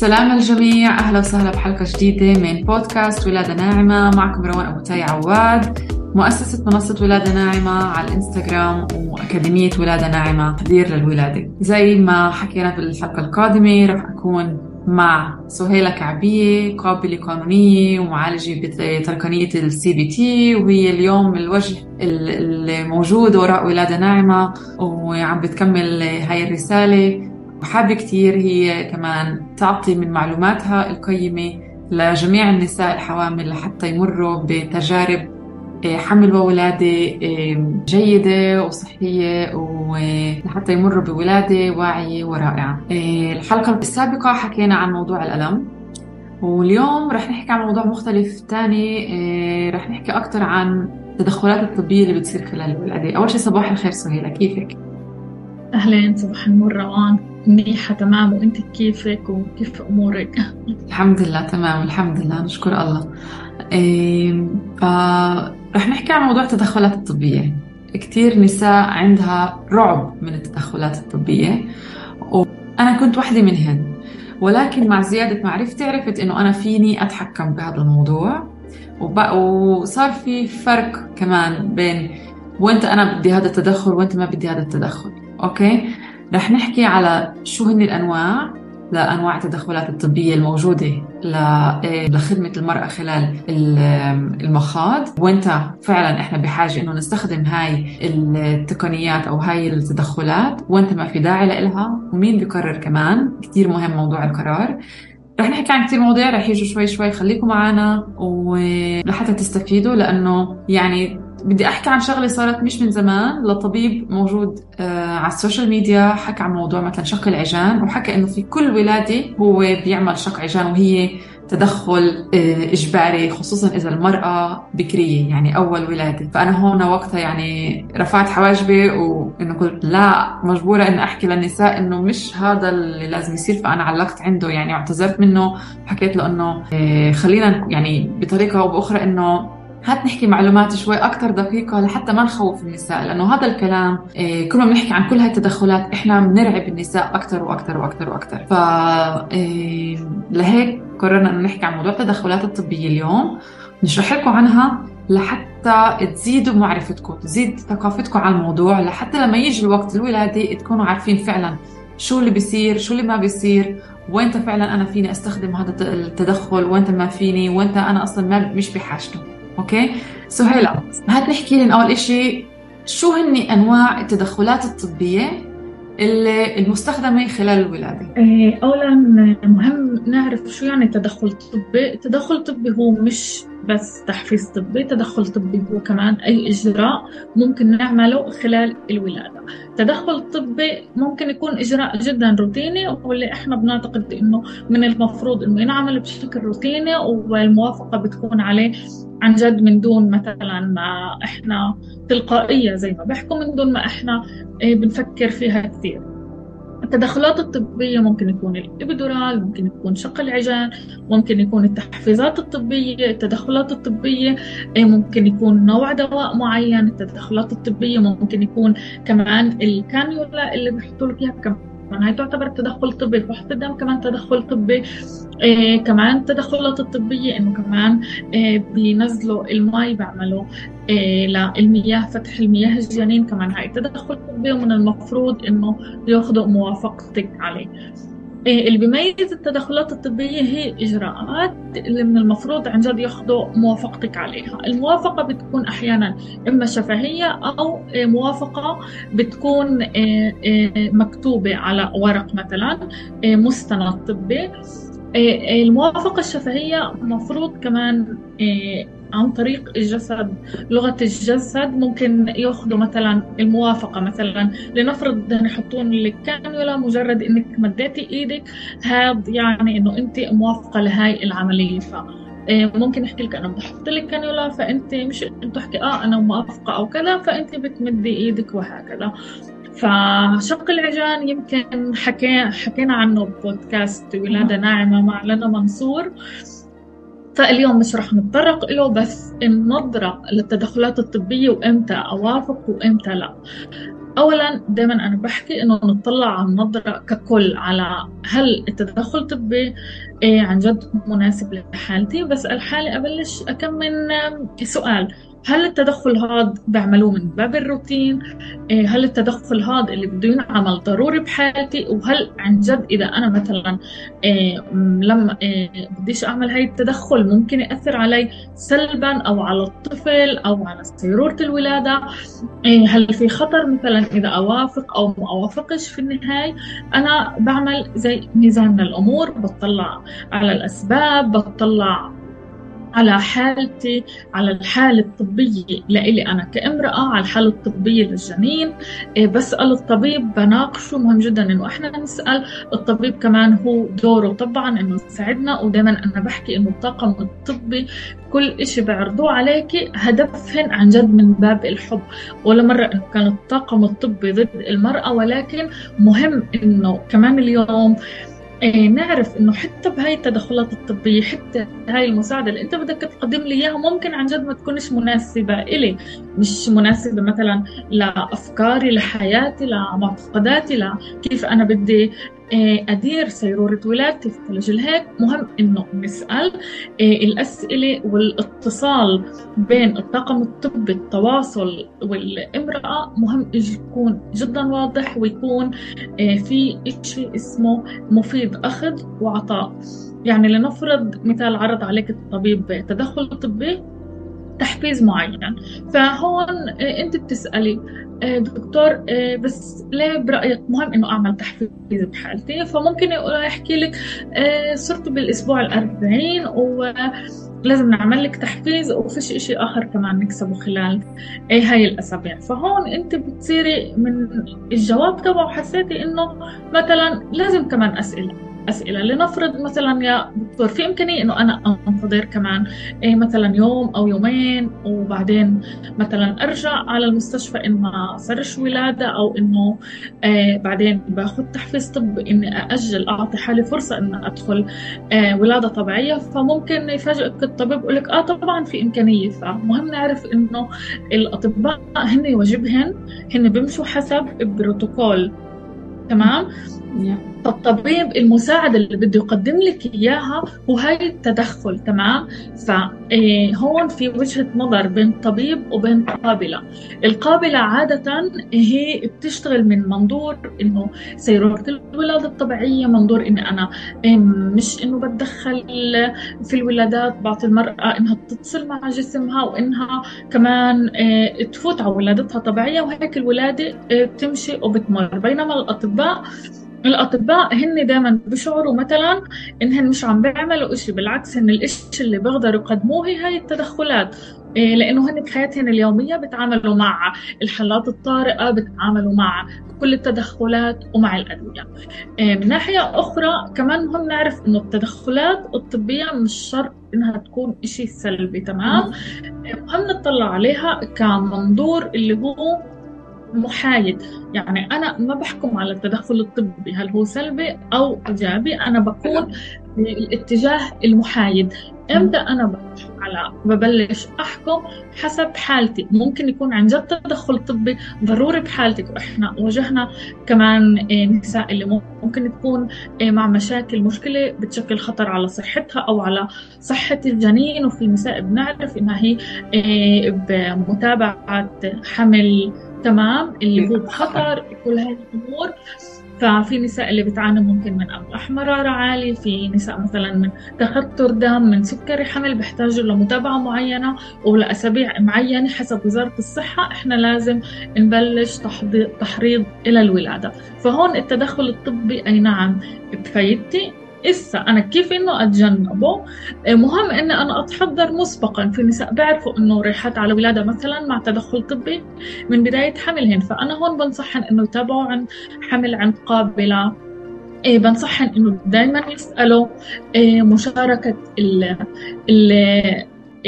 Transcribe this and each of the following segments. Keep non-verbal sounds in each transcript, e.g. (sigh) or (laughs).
سلام الجميع. أهلا وسهلا بحلقة جديدة من بودكاست ولادة ناعمة. معكم روان أبو تاي عواد مؤسسة منصة ولادة ناعمة على الإنستغرام وأكاديمية ولادة ناعمة تحضير للولادة. زي ما حكينا في الحلقة القادمة رح أكون مع سهيلة كعبية قابلة قانونية ومعالجة بتقنية ال CBT وهي اليوم الوجه الموجود وراء ولادة ناعمة وعم بتكمل هاي الرسالة. وحابة كتير هي كمان تعطي من معلوماتها القيمة لجميع النساء الحوامل لحتى يمروا بتجارب آه، حمل وولادة آه، جيدة وصحية ولحتى يمروا بولادة واعية ورائعة. آه، الحلقة السابقة حكينا عن موضوع الألم واليوم رح نحكي عن موضوع مختلف تاني رح نحكي أكثر عن التدخلات الطبية اللي بتصير خلال الولادة. أول شيء صباح الخير سهيلة كيفك؟ أهلين صباح النور روان. منيحة تمام وأنت كيفك وكيف أمورك؟ الحمد لله تمام الحمد لله نشكر الله. إيه رح نحكي عن موضوع التدخلات الطبية. كثير نساء عندها رعب من التدخلات الطبية وأنا كنت واحدة منهن. ولكن مع زيادة معرفتي عرفت إنه أنا فيني أتحكم بهذا الموضوع وصار في فرق كمان بين وإمتى أنا بدي هذا التدخل وإمتى ما بدي هذا التدخل. أوكي؟ رح نحكي على شو هن الأنواع لأنواع التدخلات الطبية الموجودة إيه، لخدمة المرأة خلال المخاض. وإمتى فعلا إحنا بحاجة إنه نستخدم هاي التقنيات أو هاي التدخلات وإمتى ما في داعي لها ومين بيقرر كمان؟ كثير مهم موضوع القرار. رح نحكي عن كثير مواضيع رح يجوا شوي شوي خليكم معنا ولحتى تستفيدوا لأنه يعني بدي أحكي عن شغلة صارت مش من زمان لطبيب موجود آه على ال social media حكى عن موضوع مثلا شق العجان وحكى إنه في كل ولادة هو بيعمل شق عجان وهي تدخل آه إجباري خصوصا إذا المرأة بكرية يعني أول ولادة. فأنا هون وقتها يعني رفعت حواجبي وإنه قلت لا مجبورة ان أحكي للنساء إنه مش هذا اللي لازم يصير. فأنا علقت عنده يعني اعتذرت منه وحكيت له إنه آه خلينا يعني بطريقة أو بأخرى إنه هات نحكي معلومات شوي أكثر دقيقة لحتى ما نخوف النساء لأنه هذا الكلام إيه كل ما بنحكي عن كل هاي التدخلات إحنا بنرعب النساء أكثر وأكثر وأكثر وأكثر ف إيه لهيك قررنا إنه نحكي عن موضوع التدخلات الطبية اليوم. نشرح لكم عنها لحتى تزيدوا معرفتكم تزيد ثقافتكم على الموضوع لحتى لما يجي الوقت الولادة تكونوا عارفين فعلا شو اللي بيصير شو اللي ما بيصير وانت فعلا أنا فيني أستخدم هذا التدخل وانت ما فيني وانت أنا أصلا ما مش بحاجته. أوكي؟ سهيلة هات نحكي لنا أول شيء شو هن أنواع التدخلات الطبية اللي المستخدمة خلال الولادة؟ إيه، اولا مهم نعرف شو يعني تدخل طبي. التدخل الطبي هو مش بس تحفيز طبي تدخل طبي هو كمان أي إجراء ممكن نعمله خلال الولادة. تدخل طبي ممكن يكون إجراء جدا روتيني واللي إحنا بنعتقد إنه من المفروض إنه ينعمل بشكل روتيني والموافقة بتكون عليه عن جد من دون مثلا ما إحنا تلقائية زي ما بحكوا من دون ما إحنا إيه، بنفكر فيها كثير. التدخلات الطبية ممكن يكون الإبدورال ممكن يكون شق العجان ممكن يكون التحفيزات الطبية التدخلات الطبية إيه، ممكن يكون نوع دواء معين التدخلات الطبية ممكن يكون كمان الكانيولا اللي بيحطوا لك إياها هاي تعتبر تدخل طبي فحص الدم كمان تدخل طبي إيه كمان التدخلات الطبية إنه كمان إيه بينزلوا المي بيعملوا إيه للمياه فتح المياه الجنين كمان. هاي تدخل طبي ومن المفروض إنه ياخذوا موافقتك عليه. اللي بيميز التدخلات الطبية هي إجراءات اللي من المفروض عن جد ياخذوا موافقتك عليها. الموافقة بتكون أحيانا إما شفهية أو إيه، موافقة بتكون إيه، مكتوبة على ورق مثلا مستند طبي. إيه، الموافقة الشفهية مفروض كمان إيه، عن طريق الجسد لغة الجسد ممكن ياخذوا مثلا الموافقة مثلا لنفرض يحطون لك كانيولا مجرد إنك مديتي إيدك هذا يعني إنه أنت موافقة لهاي العملية. ف إيه، ممكن أحكي لك أنا بدي أحط لك كانيولا فأنت مش تحكي آه أنا موافقة أو كذا فأنت بتمدي إيدك وهكذا. فشق العجان يمكن حكي حكينا عنه بودكاست ولادة ناعمة مع لنا منصور. فاليوم مش رح نتطرق له بس النظرة للتدخلات الطبية وإمتى أوافق وإمتى لا. اولا دائما أنا بحكي إنه نطلع على النظره ككل على هل التدخل الطبي إيه عن جد مناسب لحالتي. بسال حالي أبلش اكم من سؤال. هل التدخل هذا بعملوه من باب الروتين؟ إيه، هل التدخل هذا اللي بده ينعمل ضروري بحالتي وهل عن جد إذا أنا مثلا إيه، لما إيه، بديش أعمل هاي التدخل ممكن يأثر علي سلبا أو على الطفل أو على سيرورة الولادة؟ هل في خطر مثلا إذا أوافق أو ما أوافقش في النهاية؟ أنا بعمل زي ميزان الأمور بطلع على الأسباب بطلع على حالتي على الحالة الطبية لإلي أنا كامرأة على الحالة الطبية للجنين. إيه، بسأل الطبيب بناقشه مهم جدا إنه إحنا نسأل. الطبيب كمان هو دوره طبعا إنه يساعدنا ودائما أنا بحكي إنه الطاقم الطبي كل إشي بعرضوه عليك هدفهن عن جد من باب الحب. ولا مرة إنه كان الطاقم الطبي ضد المرأة ولكن مهم إنه كمان اليوم نعرف إنه حتى بهاي التدخلات الطبية حتى هاي المساعدة اللي أنت بدك تقدم لي إياها ممكن عن جد ما تكونش مناسبة إلي. مش مناسبة مثلا لأفكاري لحياتي لمعتقداتي لكيف أنا بدي أدير سيرورة ولادتي في ثلج هيك. مهم إنه نسأل آه، الأسئلة والاتصال بين الطاقم الطبي التواصل والإمرأة مهم يكون جدا واضح ويكون آه، في شيء اسمه مفيد أخذ وعطاء. يعني لنفرض مثال عرض عليك الطبيب تدخل طبي تحفيز معين. فهون أنت بتسألي آه، دكتور آه، بس ليه برأيك مهم إنه أعمل تحفيز بحالتي؟ فممكن يحكي لك آه، صرت بالأسبوع الأربعين ولازم نعمل لك تحفيز وفيش إشي آخر كمان نكسبه خلال هاي الأسابيع. فهون أنت بتصيري من الجواب تبعه حسيتي إنه مثلا لازم كمان أسئلة. أسئلة. لنفرض مثلا يا دكتور في إمكانية إنه أنا أنتظر كمان إيه مثلا يوم أو يومين وبعدين مثلا أرجع على المستشفى إن ما صارش ولادة أو إنه إيه بعدين باخذ تحفيز طبي إني أأجل أعطي حالي فرصة إن أدخل إيه ولادة طبيعية. فممكن يفاجئك الطبيب يقول لك آه طبعا في إمكانية. فمهم نعرف إنه الأطباء هن واجبهن هن بيمشوا حسب بروتوكول تمام؟ فالطبيب المساعد اللي بده يقدم لك إياها هو هاي التدخل تمام؟ فهون في وجهة نظر بين طبيب وبين قابلة. القابلة عادة هي بتشتغل من منظور إنه سيرورة الولادة الطبيعية منظور اني أنا مش إنه بتدخل في الولادات بعطي المرأة إنها تتصل مع جسمها وإنها كمان آه، تفوت على ولادتها طبيعية وهيك الولادة آه، بتمشي وبتمر. بينما الأطباء الأطباء هن دائما بيشعروا مثلا انهن مش عم بيعملوا إشي بالعكس هن الإشي اللي بيقدروا يقدموه هي هاي التدخلات. إيه لأنه هن بحياتهم اليومية بتعاملوا مع الحالات الطارئة بتعاملوا مع كل التدخلات ومع الأدوية. إيه من ناحية أخرى كمان مهم نعرف إنه التدخلات الطبية مش شرط إنها تكون إشي سلبي تمام؟ مهم نطلع عليها كمنظور اللي هو محايد. يعني أنا ما بحكم على التدخل الطبي هل هو سلبي أو إيجابي أنا بكون الاتجاه المحايد. إمتى أنا على ببلش أحكم حسب حالتي. ممكن يكون عن جد تدخل طبي ضروري بحالتك. وإحنا واجهنا كمان آه، نساء اللي ممكن تكون آه، مع مشاكل مشكلة بتشكل خطر على صحتها أو على صحة الجنين. وفي نساء بنعرف إنها هي آه، بمتابعة حمل تمام اللي هو بخطر كل هاي الأمور. ففي نساء اللي بتعاني ممكن من أملاح مرارة عالي في نساء مثلا من تخثر دم من سكري حمل بيحتاجوا لمتابعة معينة ولأسابيع معينة حسب وزارة الصحة. إحنا لازم نبلش تحريض إلى الولادة. فهون التدخل الطبي أي نعم بفايدتي إسا أنا كيف إنه أتجنبه؟ إيه، مهم إني أنا أتحضر مسبقا. في نساء بيعرفوا إنه رايحات على ولادة مثلا مع تدخل طبي من بداية حملهن. فأنا هون بنصحن إنه يتابعوا عن حمل عند قابلة. إيه بنصحن إنه دائما يسألوا إيه مشاركة ال ال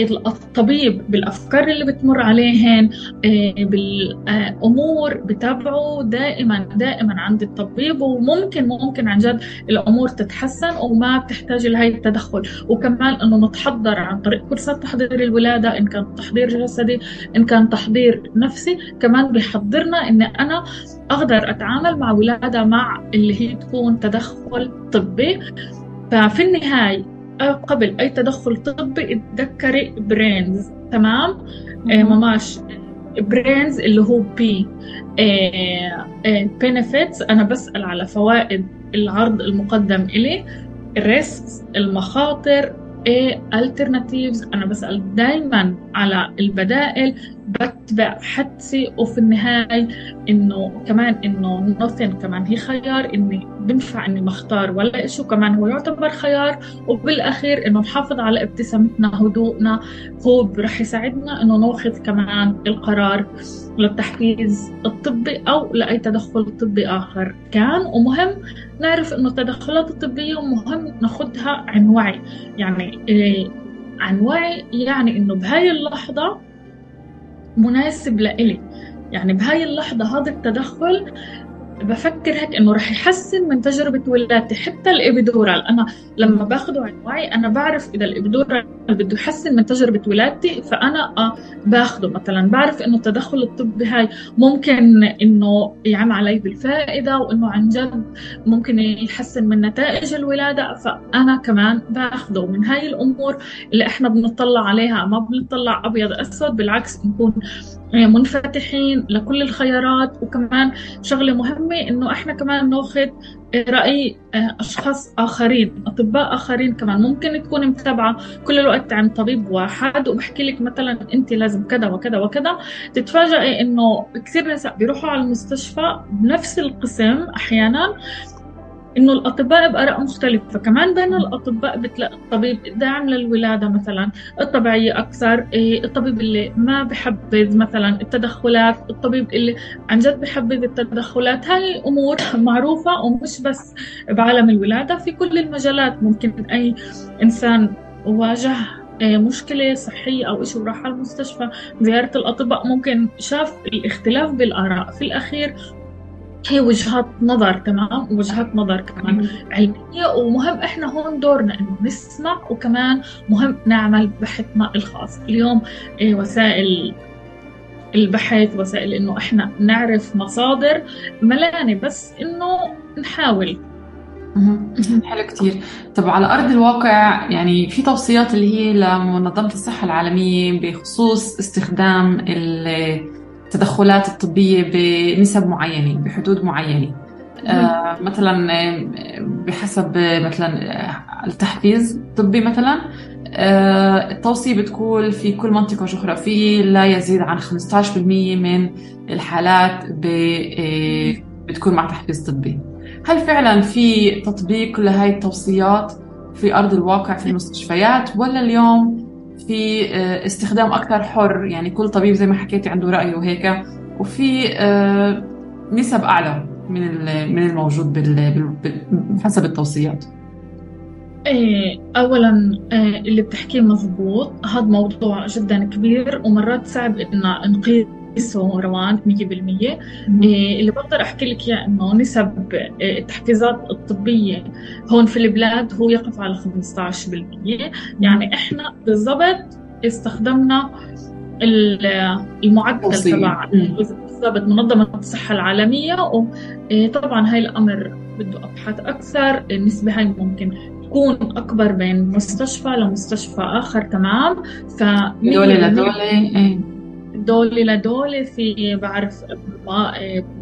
الطبيب بالأفكار اللي بتمر عليهن آه، بالأمور بتابعوا دائما دائما عند الطبيب وممكن ممكن عن جد الأمور تتحسن وما بتحتاج لهي التدخل. وكمان إنه نتحضر عن طريق كورسات تحضير الولادة إن كان تحضير جسدي إن كان تحضير نفسي. كمان بيحضرنا ان أنا أقدر أتعامل مع ولادة مع اللي هي تكون تدخل طبي. ففي النهاية قبل أي تدخل طبي اتذكري BRAINS تمام؟ آه مماش BRAINS اللي هو B benefits أنا بسأل على فوائد العرض المقدم إلي risks المخاطر إيه alternatives أنا بسأل دائما على البدائل. بتبع حدسي وفي النهاية إنه كمان إنه nothing كمان هي خيار إني بنفع إني مختار ولا شيء كمان هو يعتبر خيار. وبالأخير إنه نحافظ على ابتسامتنا هدوءنا. هو رح يساعدنا إنه ناخذ كمان القرار للتحفيز الطبي أو لأي تدخل طبي آخر. كان ومهم نعرف إنه التدخلات الطبية مهم ناخذها عن وعي. يعني إيه عن وعي يعني إنه بهاي اللحظة مناسب لإلي. يعني بهاي اللحظة هذا التدخل بفكر هيك إنه رح يحسن من تجربة ولادتي حتى الابيدورال أنا لما باخده عن وعي أنا بعرف إذا الابيدورال بده يحسن من تجربة ولادتي فأنا آه باخده مثلا. بعرف إنه التدخل الطبي هاي ممكن إنه يعم علي بالفائدة وإنه عن جد ممكن يحسن من نتائج الولادة فأنا كمان باخده. من هاي الأمور اللي إحنا بنطلع عليها ما بنطلع أبيض أسود بالعكس نكون منفتحين لكل الخيارات. وكمان شغلة مهمة إنه إحنا كمان ناخذ رأي آه، أشخاص آخرين أطباء آخرين كمان. ممكن تكون متابعة كل الوقت عن طبيب واحد وبحكي لك مثلا أنت لازم كذا وكذا وكذا. تتفاجئي إنه كثير نساء بيروحوا على المستشفى بنفس القسم أحيانا. إنه الأطباء بآراء مختلفة. كمان بين الأطباء بتلاقي الطبيب داعم للولادة مثلا. الطبيعيه أكثر إيه، الطبيب اللي ما بحبذ مثلا التدخلات الطبيب اللي عن جد بحبذ التدخلات. هاي امور (laughs) معروفة ومش بس بعالم الولادة في كل المجالات. ممكن أي إنسان واجه إيه، مشكلة صحية أو إشي وراح على المستشفى زيارة الأطباء ممكن شاف الاختلاف بالآراء. في الأخير هي وجهات نظر تمام؟ وجهات نظر كمان علمية ومهم إحنا هون دورنا إنه نسمع وكمان مهم نعمل بحثنا الخاص. اليوم إيه، وسائل البحث وسائل إنه إحنا نعرف مصادر ملانة بس إنه نحاول. حلو كتير. طب على أرض الواقع يعني في توصيات اللي هي لمنظمة الصحة العالمية بخصوص استخدام التدخلات الطبية بنسب معينة بحدود معينة. آه مثلا آه، بحسب مثلا آه، التحفيز الطبي مثلا آه التوصية بتقول في كل منطقة جغرافية لا يزيد عن 15% من الحالات آه، بتكون مع تحفيز طبي. هل فعلا في تطبيق لهي التوصيات في أرض الواقع في المستشفيات ولا اليوم في آه، استخدام أكثر حر يعني كل طبيب زي ما حكيتي عنده رأيه وهيك. وفي آه، نسب أعلى من من الموجود حسب التوصيات. إيه اولا آه، اللي بتحكيه مزبوط هذا موضوع جدا كبير ومرات صعب ان نقيسه روان 100% إيه اللي بقدر أحكي لك إياه إنه نسب التحفيزات الطبية هون في البلاد هو يقف على 15% يعني إحنا بالضبط استخدمنا المعدل تبع بالضبط منظمة الصحة العالمية وطبعا هاي الأمر بده أبحاث أكثر. النسبة هاي ممكن تكون أكبر بين مستشفى لمستشفى آخر تمام. ف دولة لدولة إيه. دولة لدولة في بعرف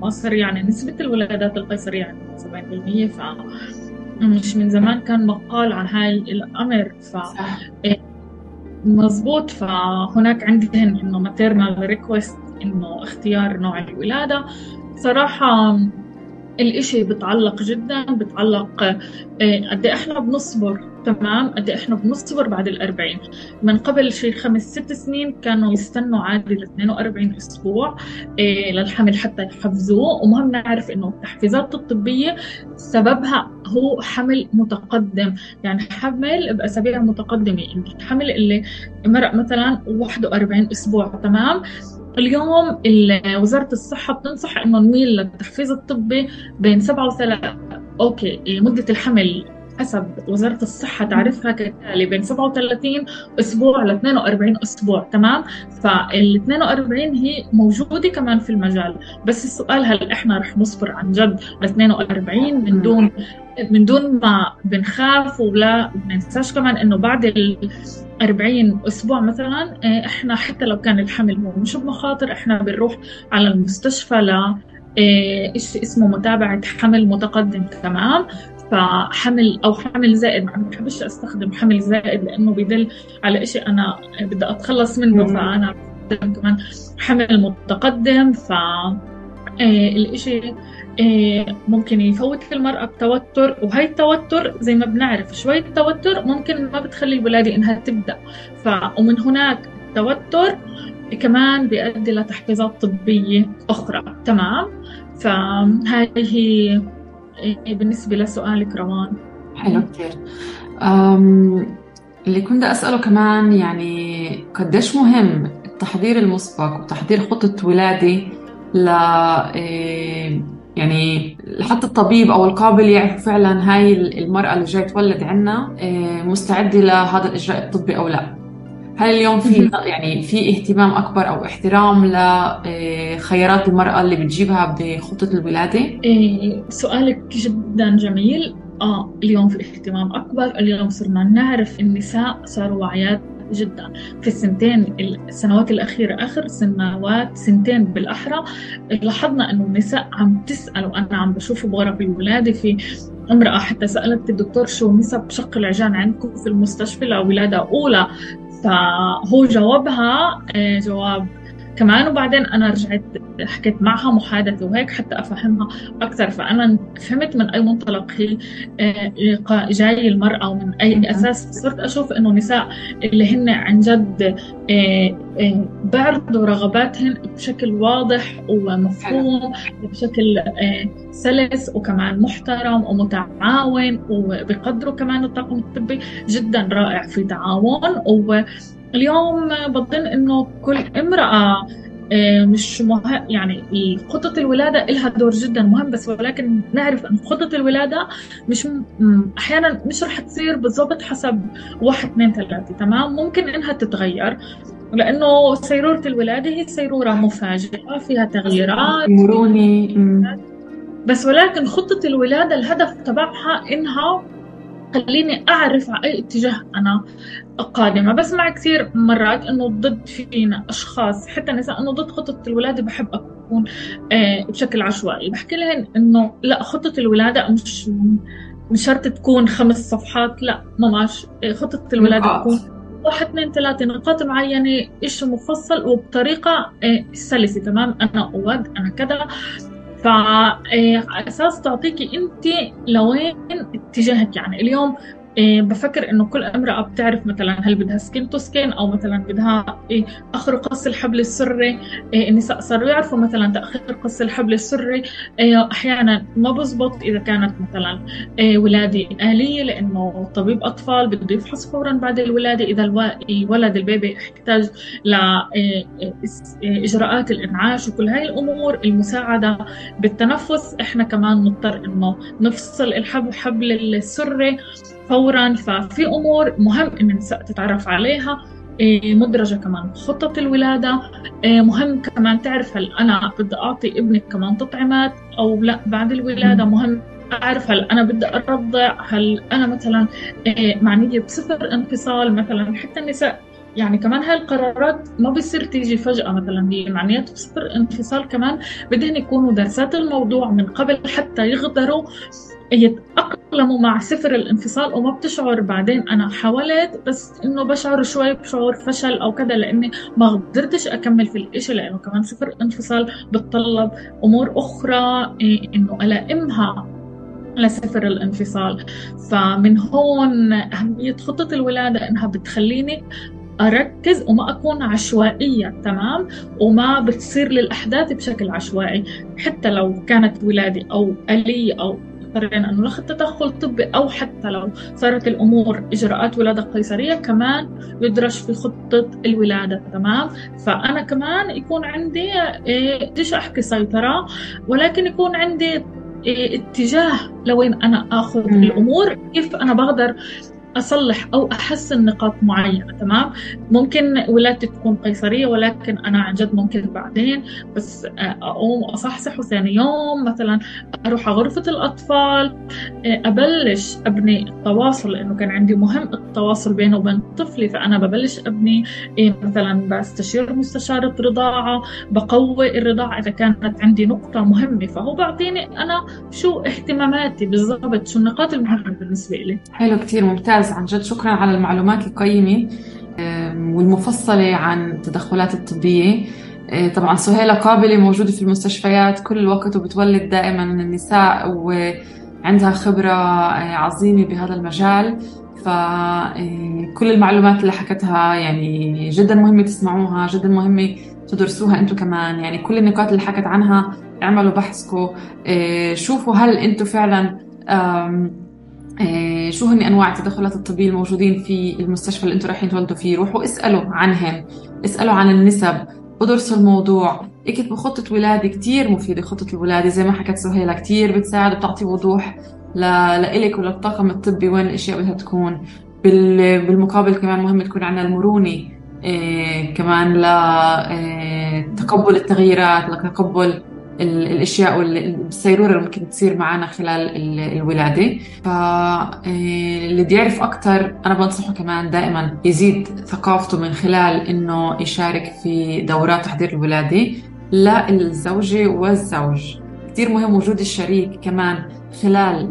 بمصر يعني نسبة الولادات القيصرية يعني 70% ف مش من زمان كان مقال عن هاي الأمر ف إيه، مزبوط فهناك عندهم إنه maternal request إنه اختيار نوع الولادة صراحة الإشي بتعلق جدا بتعلق آه، قد إيه إحنا بنصبر تمام؟ قد إيه إحنا بنصبر بعد الأربعين. من قبل شي خمس ست سنين كانوا يستنوا عادي ل 42 أسبوع آه، للحمل حتى يحفزوه. ومهم نعرف إنه التحفيزات الطبية سببها هو حمل متقدم. يعني حمل بأسابيع متقدمة. يعني الحمل اللي مرق مثلا 41 أسبوع تمام؟ اليوم وزارة الصحة بتنصح إنه نميل للتحفيز الطبي بين 7 و 3 أوكي مدة الحمل حسب وزارة الصحة تعرفها كالتالي بين 37 أسبوع ل 42 أسبوع تمام؟ فال 42 هي موجودة كمان في المجال. بس السؤال هل إحنا رح نصبر عن جد ل 42 من دون من دون ما بنخاف ولا بننساش كمان إنه بعد ال 40 أسبوع مثلا آه، إحنا حتى لو كان الحمل هو مش بمخاطر إحنا بنروح على المستشفى ل شيء اسمه متابعة حمل متقدم تمام؟ فحمل أو حمل زائد ما بحبش أستخدم حمل زائد لأنه بيدل على شيء أنا بدي أتخلص منه فأنا كمان حمل متقدم ف آه، الإشي آه، ممكن يفوت المرأة بتوتر وهي التوتر زي ما بنعرف شوية توتر ممكن ما بتخلي الولادة إنها تبدأ ف ومن هناك التوتر كمان بيؤدي لتحفيزات طبية أخرى تمام؟ فهاي هي إيه، بالنسبة لسؤالك روان. حلو كثير اللي كنت أسأله كمان يعني قديش مهم التحضير المسبق وتحضير خطة ولادة ل إيه، يعني لحتى الطبيب أو القابل يعرف فعلا هاي المرأة اللي جاي تولد عنا إيه، مستعدة لهذا الإجراء الطبي أو لا. هل اليوم في يعني في اهتمام أكبر أو احترام لخيارات المرأة اللي بتجيبها بخطة الولادة؟ إيه سؤالك جدا جميل. آه اليوم في اهتمام أكبر. اليوم صرنا نعرف النساء صاروا واعيات جدا. في السنتين السنوات الأخيرة آخر سنوات سنتين بالأحرى لاحظنا أنه النساء عم تسأل وأنا عم بشوفه بغرف الولادة. في امرأة حتى سألت الدكتور شو نسب شق العجان عندكم في المستشفى؟ لولادة أولى فهو جاوبها آه، جواب كمان. وبعدين أنا رجعت حكيت معها محادثة وهيك حتى أفهمها أكثر. فأنا فهمت من أي منطلق هي آه، جاي المرأة ومن أي أساس. صرت أشوف إنه نساء اللي هن عن جد آه، بيعرضوا رغباتهن بشكل واضح ومفهوم بشكل سلس وكمان محترم ومتعاون وبقدروا كمان الطاقم الطبي جدا رائع في تعاون. واليوم بظن إنه كل امرأة آه، مش مه... يعني خطة الولادة لها دور جدا مهم بس ولكن نعرف أن خطة الولادة مش م... أحيانا مش رح تصير بالضبط حسب واحد اثنين ثلاثة تمام؟ ممكن إنها تتغير لأنه سيرورة الولادة هي سيرورة مفاجئة فيها تغييرات. مروني بس ولكن خطة الولادة الهدف تبعها إنها خليني أعرف على أي اتجاه أنا قادمة بسمع كثير مرات إنه ضد فينا أشخاص حتى نساء إنه ضد خطة الولادة بحب أكون آه، بشكل عشوائي. بحكي لهن إنه لا خطة الولادة مش مش شرط تكون خمس صفحات لا ماش. خطة الولادة تكون واحد اثنين ثلاثة نقاط معينة إيش مفصل وبطريقة آه، سلسة تمام؟ أنا أود أنا كذا. فعلى أساس تعطيكي انت لوين اتجاهك يعني. اليوم إيه بفكر إنه كل أمرأة بتعرف مثلا هل بدها skin to skin أو مثلا بدها إيه أخر قص الحبل السري إيه النساء صاروا يعرفوا مثلا تأخير قص الحبل السري أحيانا ما بزبط إذا كانت مثلا ولادة آلية لأنه طبيب أطفال بده يفحص فورا بعد الولادة. إذا الولد ال baby يحتاج لاجراءات الإنعاش وكل هاي الأمور المساعدة بالتنفس إحنا كمان نضطر إنه نفصل الحبل حبل السري. فورا. ففي أمور مهم ان النساء تتعرف عليها. إيه، مدرجة كمان بخطه الولادة. إيه، مهم كمان تعرف هل أنا بدي أعطي ابنك كمان تطعيمات أو لا بعد الولادة. مهم أعرف هل أنا بدي أرضع هل أنا مثلا معنيه بصفر انفصال مثلا. حتى النساء يعني كمان هاي القرارات ما بصير تيجي فجأة مثلا. هي معنيات بصفر انفصال كمان. بدهن يكونوا درسات الموضوع من قبل حتى يقدروا يتأقلموا مع سفر الانفصال وما بتشعر بعدين. أنا حاولت بس إنه بشعر شوي بشعور فشل أو كذا لأني ما قدرتش أكمل في الإشي لأنه كمان سفر الانفصال بتطلب أمور أخرى إيه، إنه ألائمها لسفر الانفصال. فمن هون أهمية خطة الولادة إنها بتخليني أركز وما أكون عشوائية تمام؟ وما بتصير للأحداث بشكل عشوائي. حتى لو كانت ولادة أو آلية أو اضطرينا أنه ناخذ تدخل طبي أو حتى لو صارت الأمور إجراءات ولادة قيصرية كمان يدرج في خطة الولادة تمام؟ فأنا كمان يكون عندي إيه، بديش أحكي سيطرة ولكن يكون عندي إيه، اتجاه لوين أنا آخذ الأمور كيف أنا بقدر أصلح أو أحسن نقاط معينة تمام؟ ممكن ولادتي تكون قيصرية ولكن أنا عن جد ممكن بعدين بس أقوم أصحصح وثاني يوم مثلا أروح على غرفة الأطفال أبلش أبني التواصل لأنه كان عندي مهم التواصل بينه وبين طفلي فأنا ببلش أبني إيه، مثلا بستشير مستشاره رضاعه بقوي الرضاعة إذا كانت عندي نقطة مهمة فهو بعطيني أنا شو اهتماماتي بالضبط شو النقاط المهمة بالنسبة لي حلو كثير ممتاز. ممتاز عن جد شكرا على المعلومات القيمة والمفصلة عن التدخلات الطبية. آه، طبعا سهيلة قابلة موجودة في المستشفيات كل الوقت وبتولد دائما النساء وعندها خبرة آه، عظيمة بهذا المجال. فكل آه، المعلومات اللي حكتها يعني جدا مهمة تسمعوها جدا مهمة تدرسوها أنتم كمان. يعني كل النقاط اللي حكت عنها اعملوا بحثكم شوفوا هل أنتم فعلا شو هن أنواع التدخلات الطبيه الموجودين في المستشفى اللي أنتم رايحين تولدوا فيه؟ روحوا اسألوا عنهم. اسألوا عن النسب. ادرسوا الموضوع. اكتبوا خطة ولادة كتير مفيدة خطة الولادة. زي ما حكت سهيلة كتير بتساعد وبتعطي وضوح لإلك وللطاقم الطبي وين الأشياء بدها تكون. بالمقابل كمان مهم تكون عندنا المرونة إيه كمان لتقبل آه، التغييرات لتقبل الأشياء والسيروره اللي ممكن تصير معنا خلال الولادة. فاللي آه، بده يعرف أكثر أنا بنصحه كمان دائما يزيد ثقافته من خلال إنه يشارك في دورات تحضير الولادة للزوجه والزوج. كثير مهم وجود الشريك كمان خلال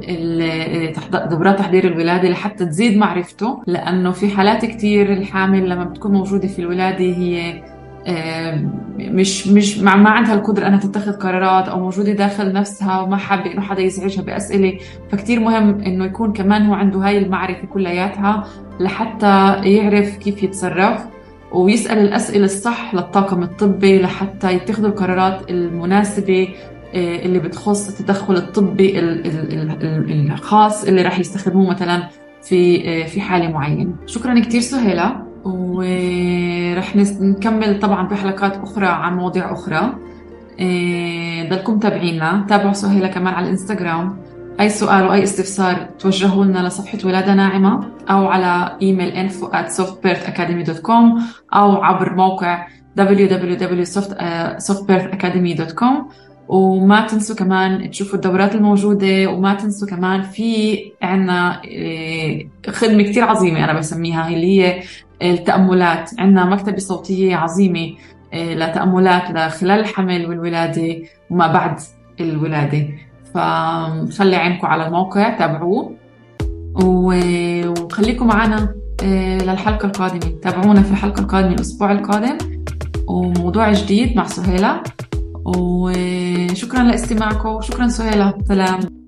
دورات تحضير الولادة لحتى تزيد معرفته لأنه في حالات كثير الحامل لما بتكون موجودة في الولادة هي مش مش ما, عندها القدرة أنها تتخذ قرارات أو موجودة داخل نفسها وما حابة إنه حدا يزعجها بأسئلة. فكتير مهم إنه يكون كمان هو عنده هاي المعرفة كلياتها لحتى يعرف كيف يتصرف ويسأل الأسئلة الصح للطاقم الطبي لحتى يتخذوا القرارات المناسبة آه، اللي بتخص التدخل الطبي الخاص اللي راح يستخدموه مثلا في آه، في حالة معينة. شكرا كثير سهيلة. ورح نكمل طبعا بحلقات أخرى عن مواضيع أخرى. إيه، ضلكم متابعينا تابعوا سهيلة كمان على الإنستغرام. أي سؤال وأي استفسار توجهوا لنا لصفحة ولادة ناعمة أو على إيميل info at softbirthacademy.com أو عبر موقع www.softbirthacademy.com وما تنسوا كمان تشوفوا الدورات الموجودة. وما تنسوا كمان في عنا إيه، خدمة كتير عظيمة أنا بسميها. اللي هي التأملات. عندنا مكتبة صوتية عظيمة إيه، لتأملات لخلال الحمل والولادة وما بعد الولادة. فخلي عينكم على الموقع تابعوه. وخليكم معنا إيه، للحلقة القادمة. تابعونا في الحلقة القادمة الأسبوع القادم. وموضوع جديد مع سهيلة. وشكرا لاستماعكم شكرا سهيلة. سلام.